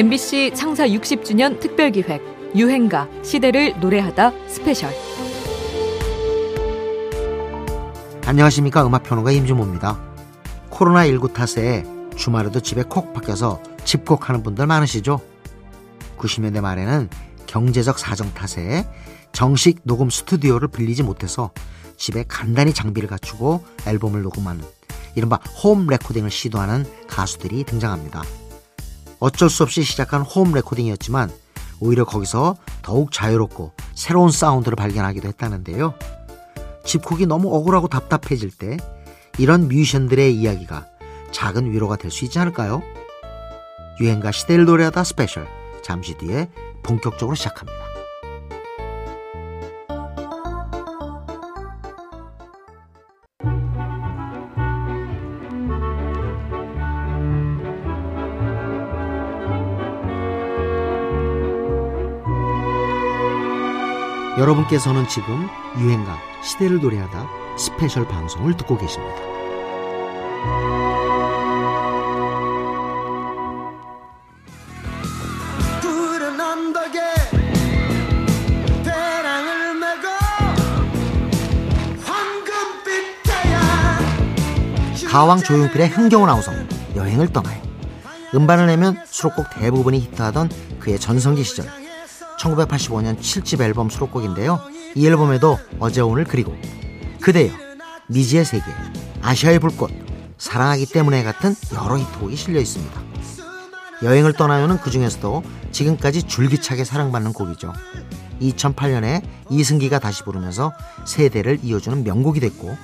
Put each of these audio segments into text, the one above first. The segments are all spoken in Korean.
MBC 창사 60주년 특별기획 유행가 시대를 노래하다 스페셜 안녕하십니까 음악평론가 임진모입니다. 코로나19 탓에 주말에도 집에 콕 박혀서 집콕하는 분들 많으시죠? 90년대 말에는 경제적 사정 탓에 정식 녹음 스튜디오를 빌리지 못해서 집에 간단히 장비를 갖추고 앨범을 녹음하는 이른바 home recording을 시도하는 가수들이 등장합니다. 어쩔 수 없이 시작한 home recording이었지만 오히려 거기서 더욱 자유롭고 새로운 사운드를 발견하기도 했다는데요. 집콕이 너무 억울하고 답답해질 때 이런 뮤지션들의 이야기가 작은 위로가 될 수 있지 않을까요? 유행가 시대를 노래하다 스페셜 잠시 뒤에 본격적으로 시작합니다. 여러분께서는 지금 유행가 시대를 노래하다 스페셜 방송을 듣고 계십니다. 푸른 언덕에 배낭을 메고 황금빛 태양 가왕 조용필의 흥겨운 아우성 여행을 떠나요. 음반을 내면 수록곡 대부분이 히트하던 그의 전성기 시절 1985년 7집 앨범 수록곡인데요. 이 앨범에도 어제 오늘 그리고 그대여 미지의 세계 아시아의 불꽃 사랑하기 때문에 같은 여러 히트곡이 실려 있습니다. 여행을 떠나요는 그 중에서도 지금까지 줄기차게 사랑받는 곡이죠. 2008년에 이승기가 다시 부르면서 세대를 이어주는 명곡이 됐고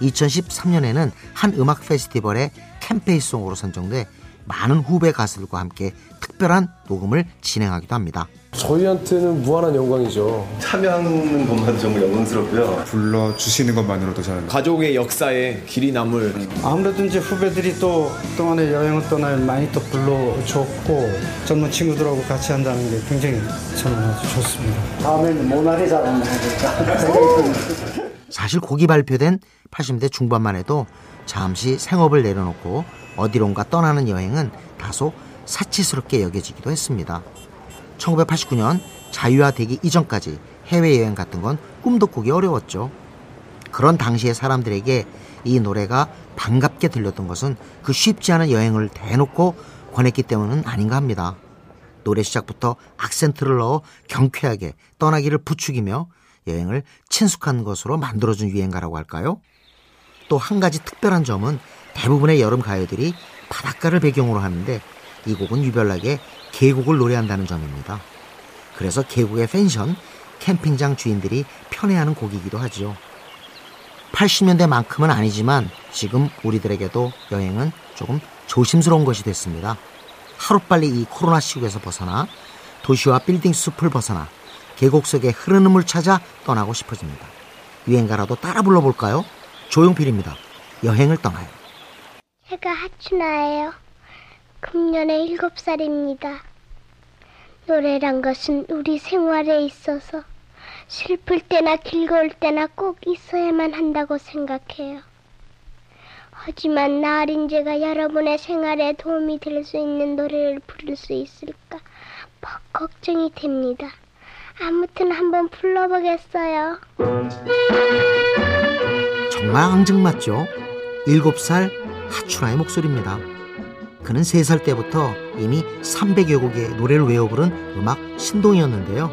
2013년에는 한 음악 페스티벌의 캠페인송으로 선정돼 많은 후배 가수들과 함께 특별한 녹음을 진행하기도 합니다. 저희한테는 무한한 영광이죠. 참여하는 것만 정말 영광스럽고요. 불러 주시는 것만으로도 저는 가족의 역사에 길이 남을 아무래도 이제 후배들이 또 동안에 여행을 떠날 많이 또 불러줬고 젊은 친구들하고 같이 한다는 게 굉장히 저는 아주 좋습니다. 해야 될까 사실 곡이 발표된 80대 중반만 해도 잠시 생업을 내려놓고 어디론가 떠나는 여행은 다소 사치스럽게 여겨지기도 했습니다. 1989년 자유화되기 이전까지 해외여행 같은 건 꿈도 꾸기 어려웠죠. 그런 당시의 사람들에게 이 노래가 반갑게 들렸던 것은 그 쉽지 않은 여행을 대놓고 권했기 때문은 아닌가 합니다. 노래 시작부터 악센트를 넣어 경쾌하게 떠나기를 부추기며 여행을 친숙한 것으로 만들어준 유행가라고 할까요? 또 한 가지 특별한 점은 대부분의 여름 가요들이 바닷가를 배경으로 하는데 이 곡은 유별나게 계곡을 노래한다는 점입니다. 그래서 계곡의 펜션, 캠핑장 주인들이 편애하는 곡이기도 하죠. 80년대만큼은 아니지만 지금 우리들에게도 여행은 조금 조심스러운 것이 됐습니다. 하루빨리 이 코로나 시국에서 벗어나 도시와 빌딩 숲을 벗어나 계곡 속의 흐르는 물 찾아 떠나고 싶어집니다. 유행가라도 따라 불러볼까요? 조용필입니다. 여행을 떠나요. 제가 하춘아예요. 금년에 일곱 살입니다. 노래란 것은 우리 생활에 있어서 슬플 때나 즐거울 때나 꼭 있어야만 한다고 생각해요. 하지만 나으린 제가 여러분의 생활에 도움이 될 수 있는 노래를 부를 수 있을까 퍽 걱정이 됩니다. 아무튼 한번 불러보겠어요. 정말 앙증맞죠? 7살 하춘아의 목소리입니다. 그는 3살 때부터 이미 300여 곡의 노래를 외워 부른 음악 신동이었는데요.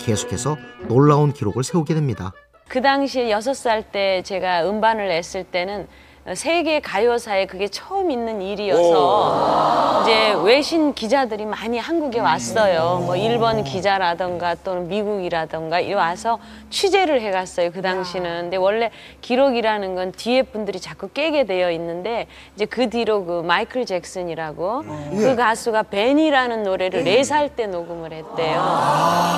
계속해서 놀라운 기록을 세우게 됩니다. 그 당시에 여섯 살때 제가 음반을 냈을 때는 세계 가요사에 그게 처음 있는 일이어서 이제 외신 기자들이 많이 한국에 왔어요. 뭐 일본 기자라던가 또는 미국이라던가 이 와서 취재를 해갔어요. 그 당시는. 근데 원래 기록이라는 건 뒤에 분들이 자꾸 깨게 되어 있는데 이제 그 뒤로 그 마이클 잭슨이라고 그 가수가 벤이라는 노래를 네 살 때 녹음을 했대요.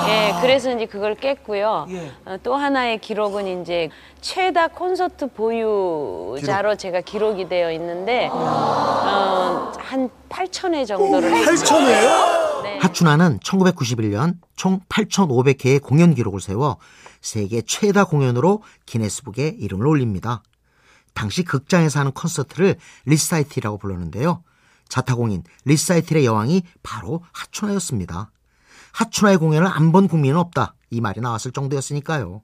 예, 그래서 이제 그걸 깼고요. 어, 또 하나의 기록은 이제 최다 콘서트 보유자로 제가 기록이 되어 있는데 어, 한 8천 회 정도를 했어요. 8천회요? 네. 하춘화는 1991년 총 8,500회의 공연 기록을 세워 세계 최다 공연으로 기네스북에 이름을 올립니다. 당시 극장에서 하는 콘서트를 리사이틀이라고 불렀는데요. 자타공인 리사이틀의 여왕이 바로 하춘화였습니다. 하춘화의 공연을 안 본 국민은 없다. 이 말이 나왔을 정도였으니까요.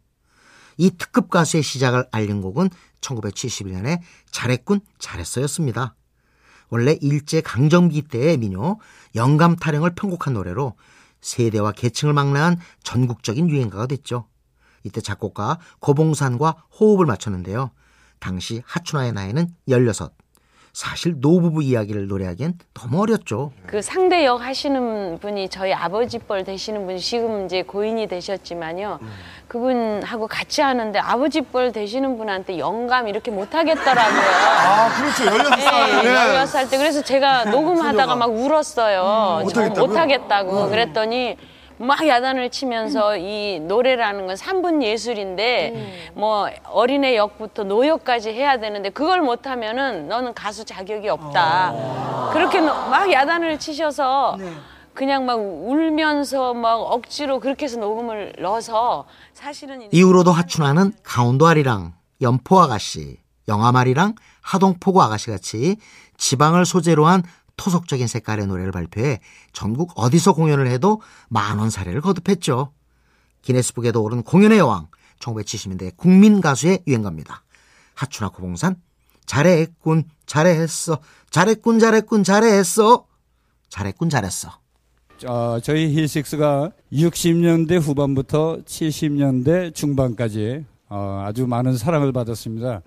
이 특급 가수의 시작을 알린 곡은 1971년에 잘했군 잘했어였습니다. 원래 일제 강점기 때의 민요 영감 타령을 편곡한 노래로 세대와 계층을 망라한 전국적인 유행가가 됐죠. 이때 작곡가 고봉산과 호흡을 맞췄는데요. 당시 하춘화의 나이는 16. 사실 노부부 이야기를 노래하기엔 너무 어렸죠. 그 상대 역 하시는 분이 저희 아버지 뻘 되시는 분이 지금 이제 고인이 되셨지만요. 그분하고 같이 하는데 아버지 뻘 되시는 분한테 영감 이렇게 못 하겠더라고요. 아, 그렇죠. 16살. 네, 16살 때. 그래서 제가 녹음하다가 막 울었어요. 저 못하겠다고요? 못하겠다고. 그랬더니 막 야단을 치면서 이 노래라는 건 3분 예술인데 뭐 어린애 역부터 노역까지 해야 되는데 그걸 못하면은 너는 가수 자격이 없다. 그렇게 노- 막 야단을 치셔서 그냥 막 울면서 막 억지로 그렇게 해서 녹음을 넣어서 사실은 이후로도 하춘화는 강원도 아리랑, 연포 아가씨, 영암아리랑, 하동포구 아가씨 같이 지방을 소재로 한 토속적인 색깔의 노래를 발표해 전국 어디서 공연을 해도 만원 사례를 거듭했죠. 기네스북에도 오른 공연의 여왕, 1970년대 국민 가수의 유행가입니다. 하춘화 고봉산, 잘했군, 잘했어, 잘했군, 잘했군, 잘했어, 잘했군, 잘했어. 어, 저희 힐식스가 60년대 후반부터 70년대 중반까지 어, 아주 많은 사랑을 받았습니다.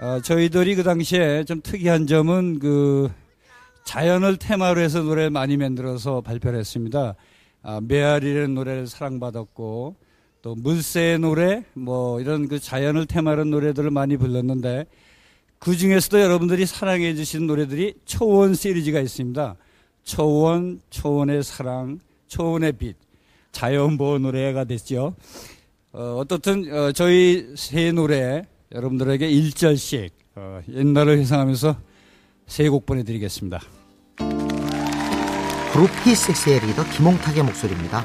어, 저희들이 그 당시에 좀 특이한 점은 그 자연을 테마로 해서 노래를 많이 만들어서 발표를 했습니다. 아, 메아리라는 노래를 사랑받았고 또 물새의 노래 뭐 이런 그 자연을 테마로 한 노래들을 많이 불렀는데 그 중에서도 여러분들이 사랑해 주신 노래들이 초원 시리즈가 있습니다. 초원, 초원의 사랑, 초원의 빛, 자연보호 노래가 됐죠. 어, 어떻든 어, 저희 세 노래 여러분들에게 1절씩 어, 옛날을 회상하면서 세 곡 보내드리겠습니다. 그룹 히식스의 리더 김홍탁의 목소리입니다.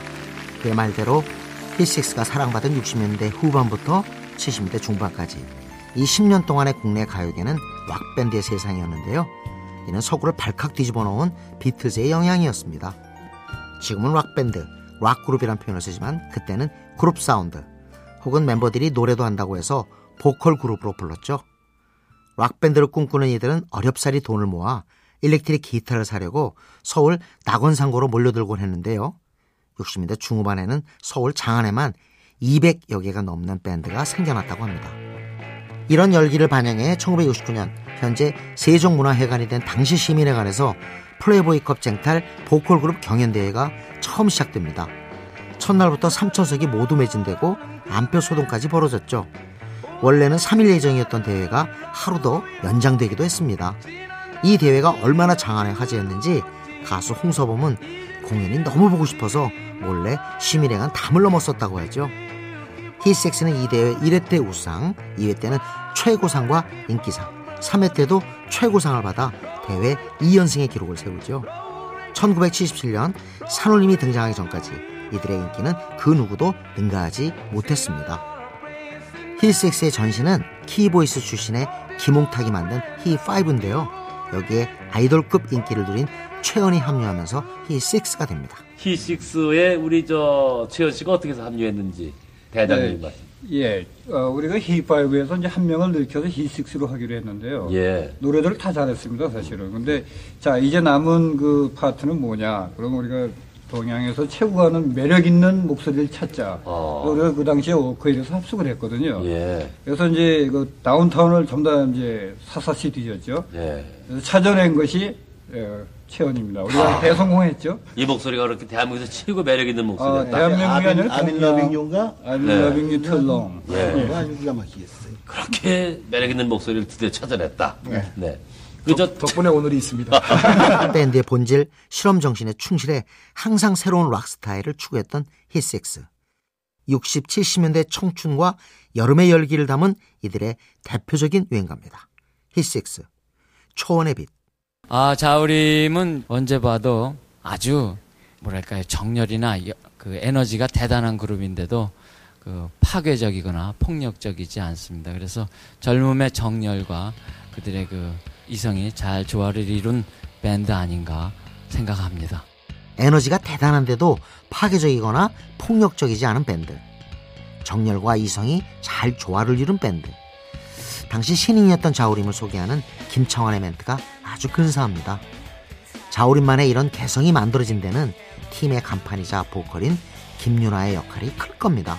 그의 말대로 히식스가 사랑받은 60년대 후반부터 70년대 중반까지 이 10년 동안의 국내 가요계는 락밴드의 세상이었는데요. 이는 서구를 발칵 뒤집어 놓은 비틀즈의 영향이었습니다. 지금은 락밴드, 락그룹이란 표현을 쓰지만 그때는 그룹 사운드 혹은 멤버들이 노래도 한다고 해서 보컬 그룹으로 불렀죠. 락밴드를 꿈꾸는 이들은 어렵사리 돈을 모아 일렉트릭 기타를 사려고 서울 낙원상가로 몰려들곤 했는데요. 60년대 중후반에는 서울 장안에만 200여 개가 넘는 밴드가 생겨났다고 합니다. 이런 열기를 반영해 1969년 현재 세종문화회관이 된 당시 시민회관에서 플레이보이컵 쟁탈 보컬 그룹 경연대회가 처음 시작됩니다. 첫날부터 3천석이 모두 매진되고 안표 소동까지 벌어졌죠. 원래는 3일 예정이었던 대회가 하루 더 연장되기도 했습니다. 이 대회가 얼마나 장안의 화제였는지 가수 홍서범은 공연이 너무 보고 싶어서 몰래 시민회관 담을 넘었었다고 하죠. 히섹스는 이 대회 1회 때 우상, 2회 때는 최고상과 인기상, 3회 때도 최고상을 받아 대회 2연승의 기록을 세우죠. 1977년 산울림이 등장하기 전까지 이들의 인기는 그 누구도 능가하지 못했습니다. 힐섹스의 전신은 키보이스 출신의 김홍탁이 만든 히5인데요. 여기에 아이돌급 인기를 누린 최헌이 합류하면서 히6가 됩니다. 히식스에 우리 저 최헌 씨가 어떻게 해서 합류했는지 대장님 네. 말씀. 예, 어, 우리가 히5에서 이제 한 명을 늘려서 히6로 하기로 했는데요. 예. 노래들을 다 잘했습니다, 사실은. 근데, 자, 이제 남은 그 파트는 뭐냐. 그럼 우리가 동양에서 최고 가는 매력 있는 목소리를 찾자. 어. 우리가 그 당시에 워커힐에서 합숙을 했거든요. 예. 그래서 이제 그 다운타운을 전부 다 이제 사사시 뒤졌죠. 예. 그래서 찾아낸 것이 어, 최원입니다. 우리가 아. 대성공했죠. 이 목소리가 그렇게 대한민국에서 최고 매력 있는 아, 목소리였다. 대한민국이 아니라 동양- 러빙유인가? 아빈 네. 러빙유 털롱. 예. 아주 기가 막히겠어요. 그렇게 매력 있는 목소리를 드디어 찾아냈다. 네. 그저 덕분에 오늘이 있습니다. 밴드의 본질, 실험 정신에 충실해 항상 새로운 락 스타일을 추구했던 히섹스. 60, 70년대 청춘과 여름의 열기를 담은 이들의 대표적인 유행가입니다. 히섹스, 초원의 빛. 아, 자우림은 언제 봐도 아주 뭐랄까요 정열이나 여- 그 에너지가 대단한 그룹인데도 그 파괴적이거나 폭력적이지 않습니다. 그래서 젊음의 정열과 그들의 그 이성이 잘 조화를 이룬 밴드 아닌가 생각합니다. 에너지가 대단한데도 파괴적이거나 폭력적이지 않은 밴드. 정열과 이성이 잘 조화를 이룬 밴드. 당시 신인이었던 자우림을 소개하는 김창완의 멘트가 아주 근사합니다. 자우림만의 이런 개성이 만들어진 데는 팀의 간판이자 보컬인 김윤아의 역할이 클 겁니다.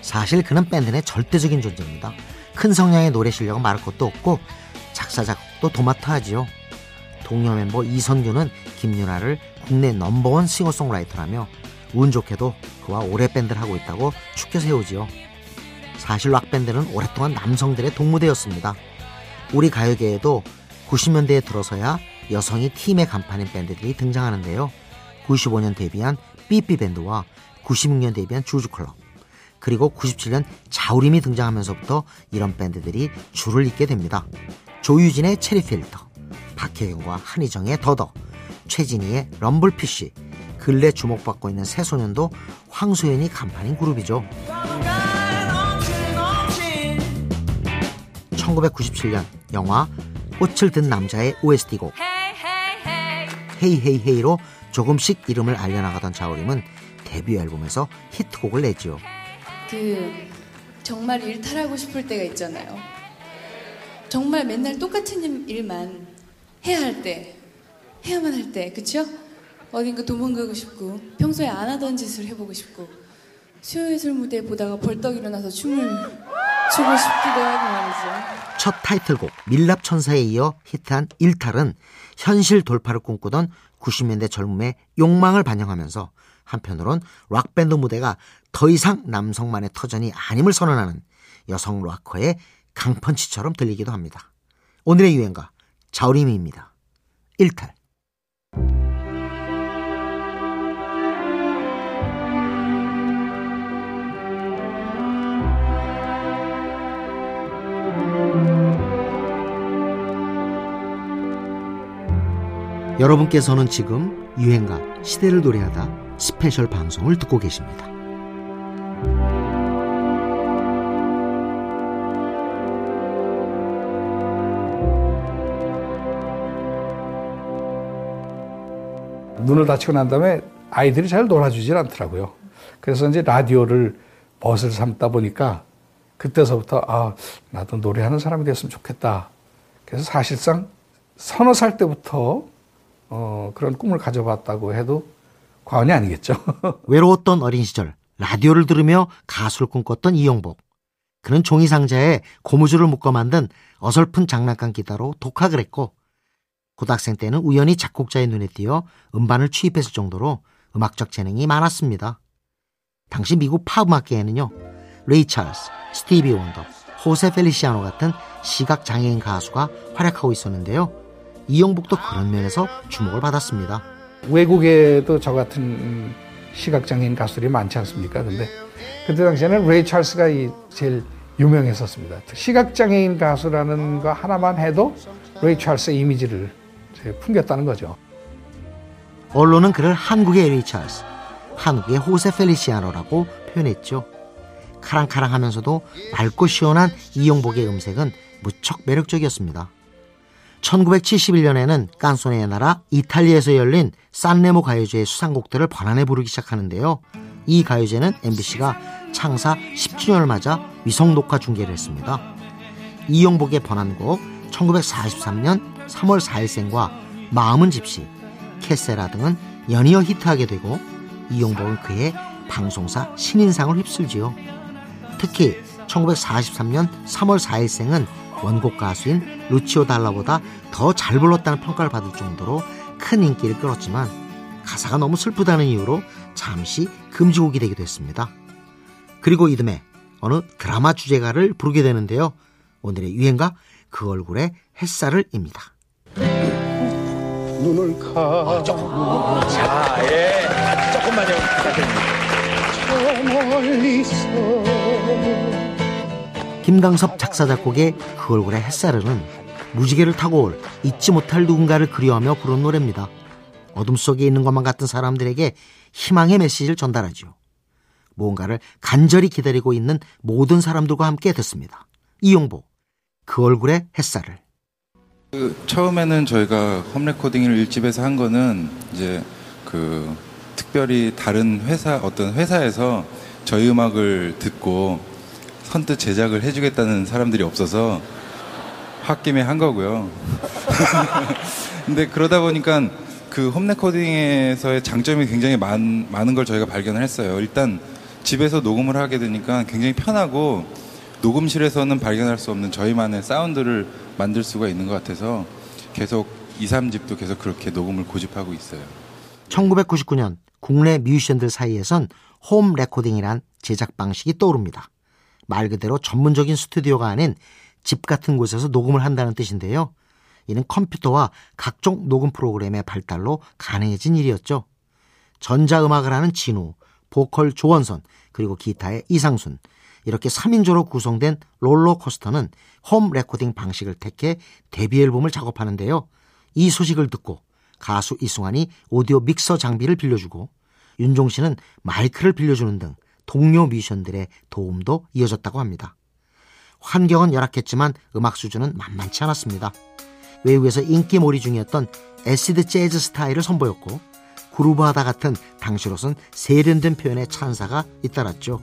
사실 그는 밴드 내 절대적인 존재입니다. 큰 성량의 노래 실력은 말할 것도 없고 작사 작곡도 도맡아 하지요. 동료 멤버 이선규는 김윤아를 국내 넘버원 싱어송라이터라며 운 좋게도 그와 오래 밴드를 하고 있다고 추켜 세우지요. 사실 락밴드는 오랫동안 남성들의 독무대였습니다. 우리 가요계에도 90년대에 들어서야 여성이 팀의 간판인 밴드들이 등장하는데요. 95년 데뷔한 삐삐밴드와 96년 데뷔한 주주클럽 그리고 97년 자우림이 등장하면서부터 이런 밴드들이 줄을 잇게 됩니다. 조유진의 체리필터, 박혜경과 한희정의 더더, 최진희의 럼블피쉬, 근래 주목받고 있는 새소년도 황소연이 간판인 그룹이죠. 1997년 영화 꽃을 든 남자의 OST곡 헤이 헤이 헤이로 조금씩 이름을 알려나가던 자우림은 데뷔 앨범에서 히트곡을 내지요. 그 정말 일탈하고 싶을 때가 있잖아요. 정말 맨날 똑같은 일만 해야 할 때, 해야만 할 때, 그쵸? 어딘가 도망가고 싶고, 평소에 안 하던 짓을 해보고 싶고, 수요예술 무대 보다가 벌떡 일어나서 춤을 추고 싶기도 하고 말이죠. 첫 타이틀곡 밀랍천사에 이어 히트한 일탈은 현실 돌파를 꿈꾸던 90년대 젊음의 욕망을 반영하면서 한편으론 락밴드 무대가 더 이상 남성만의 터전이 아님을 선언하는 여성 락커의 강펀치처럼 들리기도 합니다. 오늘의 유행가 자우림입니다. 일탈 여러분께서는 지금 유행가 시대를 노래하다 스페셜 방송을 듣고 계십니다. 눈을 다치고 난 다음에 아이들이 잘 놀아주질 않더라고요. 그래서 이제 라디오를 벗을 삼다 보니까 그때서부터 아 나도 노래하는 사람이 됐으면 좋겠다. 그래서 사실상 서너 살 때부터 어, 그런 꿈을 가져봤다고 해도 과언이 아니겠죠. 외로웠던 어린 시절 라디오를 들으며 가수를 꿈꿨던 이용복. 그는 종이 상자에 고무줄을 묶어 만든 어설픈 장난감 기타로 독학을 했고 고등학생 때는 우연히 작곡자의 눈에 띄어 음반을 취입했을 정도로 음악적 재능이 많았습니다. 당시 미국 팝 음악계에는요. 레이 찰스, 스티비 원더, 호세 펠리시아노 같은 시각 장애인 가수가 활약하고 있었는데요. 이용복도 그런 면에서 주목을 받았습니다. 외국에도 저 같은 시각장애인 가수들이 많지 않습니까? 근데 그때 당시에는 레이 찰스가 제일 유명했었습니다. 시각장애인 가수라는 거 하나만 해도 레이 찰스의 이미지를 풍겼다는 거죠. 언론은 그를 한국의 레이 찰스, 한국의 호세 펠리시아노라고 표현했죠. 카랑카랑하면서도 맑고 시원한 이용복의 음색은 무척 매력적이었습니다. 1971년에는 깐소네의 나라 이탈리아에서 열린 산레모 가요제의 수상곡들을 번안해 부르기 시작하는데요. 이 가요제는 MBC가 창사 10주년을 맞아 위성 녹화 중계를 했습니다. 이용복의 번안곡 1943년 3월 4일생과 마음은 집시, 캐세라 등은 연이어 히트하게 되고 이용복은 그의 방송사 신인상을 휩쓸지요. 특히 1943년 3월 4일생은 원곡 가수인 루치오 달라보다 더 잘 불렀다는 평가를 받을 정도로 큰 인기를 끌었지만 가사가 너무 슬프다는 이유로 잠시 금지곡이 되기도 했습니다. 그리고 이듬해 어느 드라마 주제가를 부르게 되는데요. 오늘의 유행가 그 얼굴에 햇살을입니다. 눈을 가. 아, 조금. 자, 예. 조금만요. 저 멀리서. 김강섭 작사 작곡의 그 얼굴의 햇살은 무지개를 타고 올 잊지 못할 누군가를 그리워하며 부른 노래입니다. 어둠 속에 있는 것만 같은 사람들에게 희망의 메시지를 전달하죠. 무언가를 간절히 기다리고 있는 모든 사람들과 함께 듣습니다. 이용보, 그 얼굴의 햇살을. 그 처음에는 저희가 홈 레코딩을 일집에서 한 거는 이제 그 특별히 다른 회사 어떤 회사에서 저희 음악을 듣고 선뜻 제작을 해주겠다는 사람들이 없어서 홧김에 한 거고요. 근데 그러다 보니까 그 홈 레코딩에서의 장점이 굉장히 많, 많은 걸 저희가 발견을 했어요. 일단 집에서 녹음을 하게 되니까 굉장히 편하고 녹음실에서는 발견할 수 없는 저희만의 사운드를 만들 수가 있는 것 같아서 계속 2, 3집도 계속 그렇게 녹음을 고집하고 있어요. 1999년 국내 뮤지션들 사이에선 홈 레코딩이란 제작 방식이 떠오릅니다. 말 그대로 전문적인 스튜디오가 아닌 집 같은 곳에서 녹음을 한다는 뜻인데요. 이는 컴퓨터와 각종 녹음 프로그램의 발달로 가능해진 일이었죠. 전자음악을 하는 지누, 보컬 조원선, 그리고 기타의 이상순, 이렇게 3인조로 구성된 롤러코스터는 홈 레코딩 방식을 택해 데뷔 앨범을 작업하는데요. 이 소식을 듣고 가수 이승환이 오디오 믹서 장비를 빌려주고 윤종신은 마이크를 빌려주는 등 동료 뮤지션들의 도움도 이어졌다고 합니다. 환경은 열악했지만 음악 수준은 만만치 않았습니다. 외국에서 인기몰이 중이었던 acid jazz 스타일을 선보였고 groove하다 같은 당시로선 세련된 표현의 찬사가 잇따랐죠.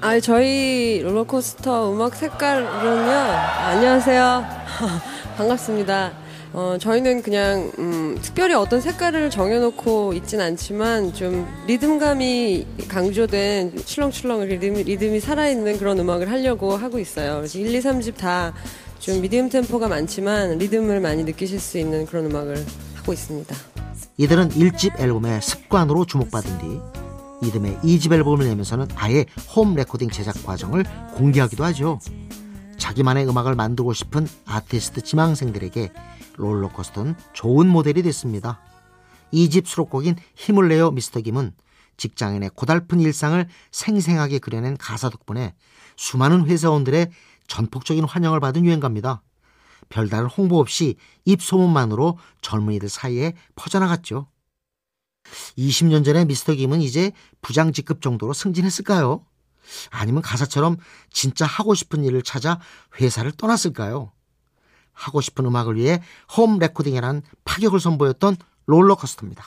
아, 저희 롤러코스터 음악 색깔은요. 안녕하세요. 반갑습니다. 어, 저희는 그냥 음, 특별히 어떤 색깔을 정해놓고 있진 않지만 좀 리듬감이 강조된 출렁출렁 리듬, 리듬이 살아있는 그런 음악을 하려고 하고 있어요. 그래서 1, 2, 3집 다 좀 medium tempo가 많지만 리듬을 많이 느끼실 수 있는 그런 음악을 하고 있습니다. 이들은 1집 앨범의 습관으로 주목받은 뒤 이듬해 2집 앨범을 내면서는 아예 홈 레코딩 제작 과정을 공개하기도 하죠. 자기만의 음악을 만들고 싶은 아티스트 지망생들에게 롤러코스터는 좋은 모델이 됐습니다. 2집 수록곡인 힘을 내요 미스터 김은 직장인의 고달픈 일상을 생생하게 그려낸 가사 덕분에 수많은 회사원들의 전폭적인 환영을 받은 유행가입니다. 별다른 홍보 없이 입소문만으로 젊은이들 사이에 퍼져나갔죠. 20년 전에 미스터 김은 이제 부장 직급 정도로 승진했을까요? 아니면 가사처럼 진짜 하고 싶은 일을 찾아 회사를 떠났을까요? 하고 싶은 음악을 위해 홈 레코딩이라는 파격을 선보였던 롤러코스터입니다.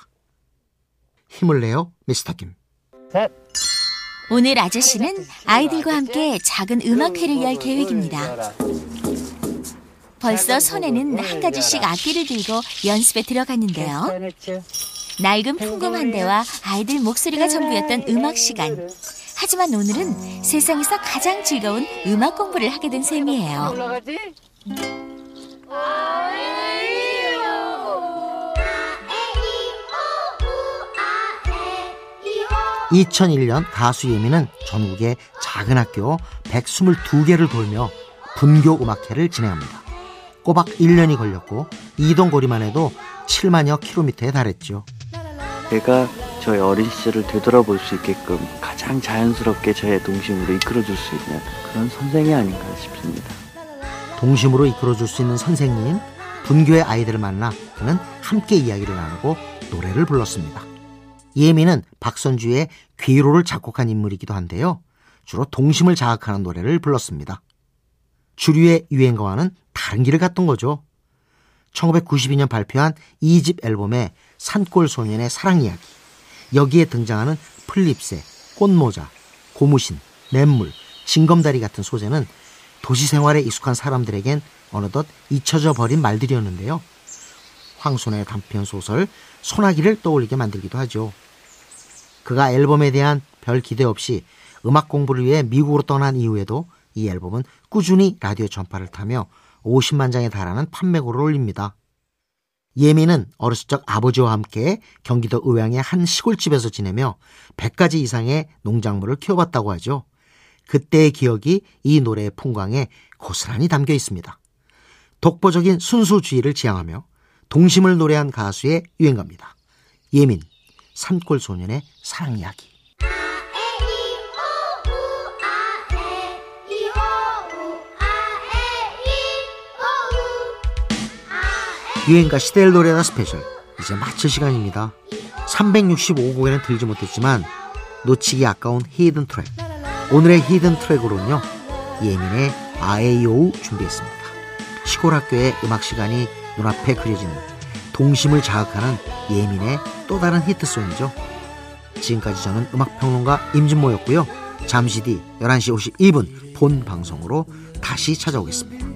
힘을 내요, 미스터 김. 셋. 오늘 아저씨는 아이들과 함께 작은 음악회를 열 계획입니다. 벌써 손에는 한 가지씩 악기를 들고 연습에 들어갔는데요. 낡은 풍금 한 대와 아이들 목소리가 전부였던 음악 시간. 하지만 오늘은 세상에서 가장 즐거운 음악 공부를 하게 된 셈이에요. 2001년 가수 예미는 전국의 작은 학교 122개를 돌며 분교 음악회를 진행합니다. 꼬박 1년이 걸렸고 이동 거리만 해도 7만여 킬로미터에 달했죠. 제가 저의 어린 시절을 되돌아볼 수 있게끔 가장 자연스럽게 저의 동심으로 이끌어줄 수 있는 그런 선생이 아닌가 싶습니다. 동심으로 이끌어줄 수 있는 선생님, 분교의 아이들을 만나 그는 함께 이야기를 나누고 노래를 불렀습니다. 예미는 박선주의 귀로를 작곡한 인물이기도 한데요. 주로 동심을 자극하는 노래를 불렀습니다. 주류의 유행가와는 다른 길을 갔던 거죠. 1992년 발표한 2집 앨범의 산골 소년의 사랑 이야기. 여기에 등장하는 플립새, 꽃모자, 고무신, 냇물, 징검다리 같은 소재는 도시 생활에 익숙한 사람들에겐 어느덧 잊혀져 버린 말들이었는데요. 황손의 단편 소설 소나기를 떠올리게 만들기도 하죠. 그가 앨범에 대한 별 기대 없이 음악 공부를 위해 미국으로 떠난 이후에도 이 앨범은 꾸준히 라디오 전파를 타며 50만 장에 달하는 판매고를 올립니다. 예미는 어렸을 적 아버지와 함께 경기도 의왕의 한 시골집에서 지내며 100가지 이상의 농작물을 키워봤다고 하죠. 그때의 기억이 이 노래의 풍광에 고스란히 담겨 있습니다. 독보적인 순수주의를 지향하며 동심을 노래한 가수의 유행가입니다. 예민, 산골 소년의 사랑 이야기. 유행가 시대를 노래하다 스페셜 이제 마칠 시간입니다. 365곡에는 들지 못했지만 놓치기 아까운 hidden track 오늘의 hidden track으로는요 예민의 아에이오 준비했습니다. 시골 학교의 음악 시간이 눈앞에 그려지는 동심을 자극하는 예민의 또 다른 히트송이죠. 지금까지 저는 음악평론가 임진모였고요. 잠시 뒤 11시 52분 본 방송으로 다시 찾아오겠습니다.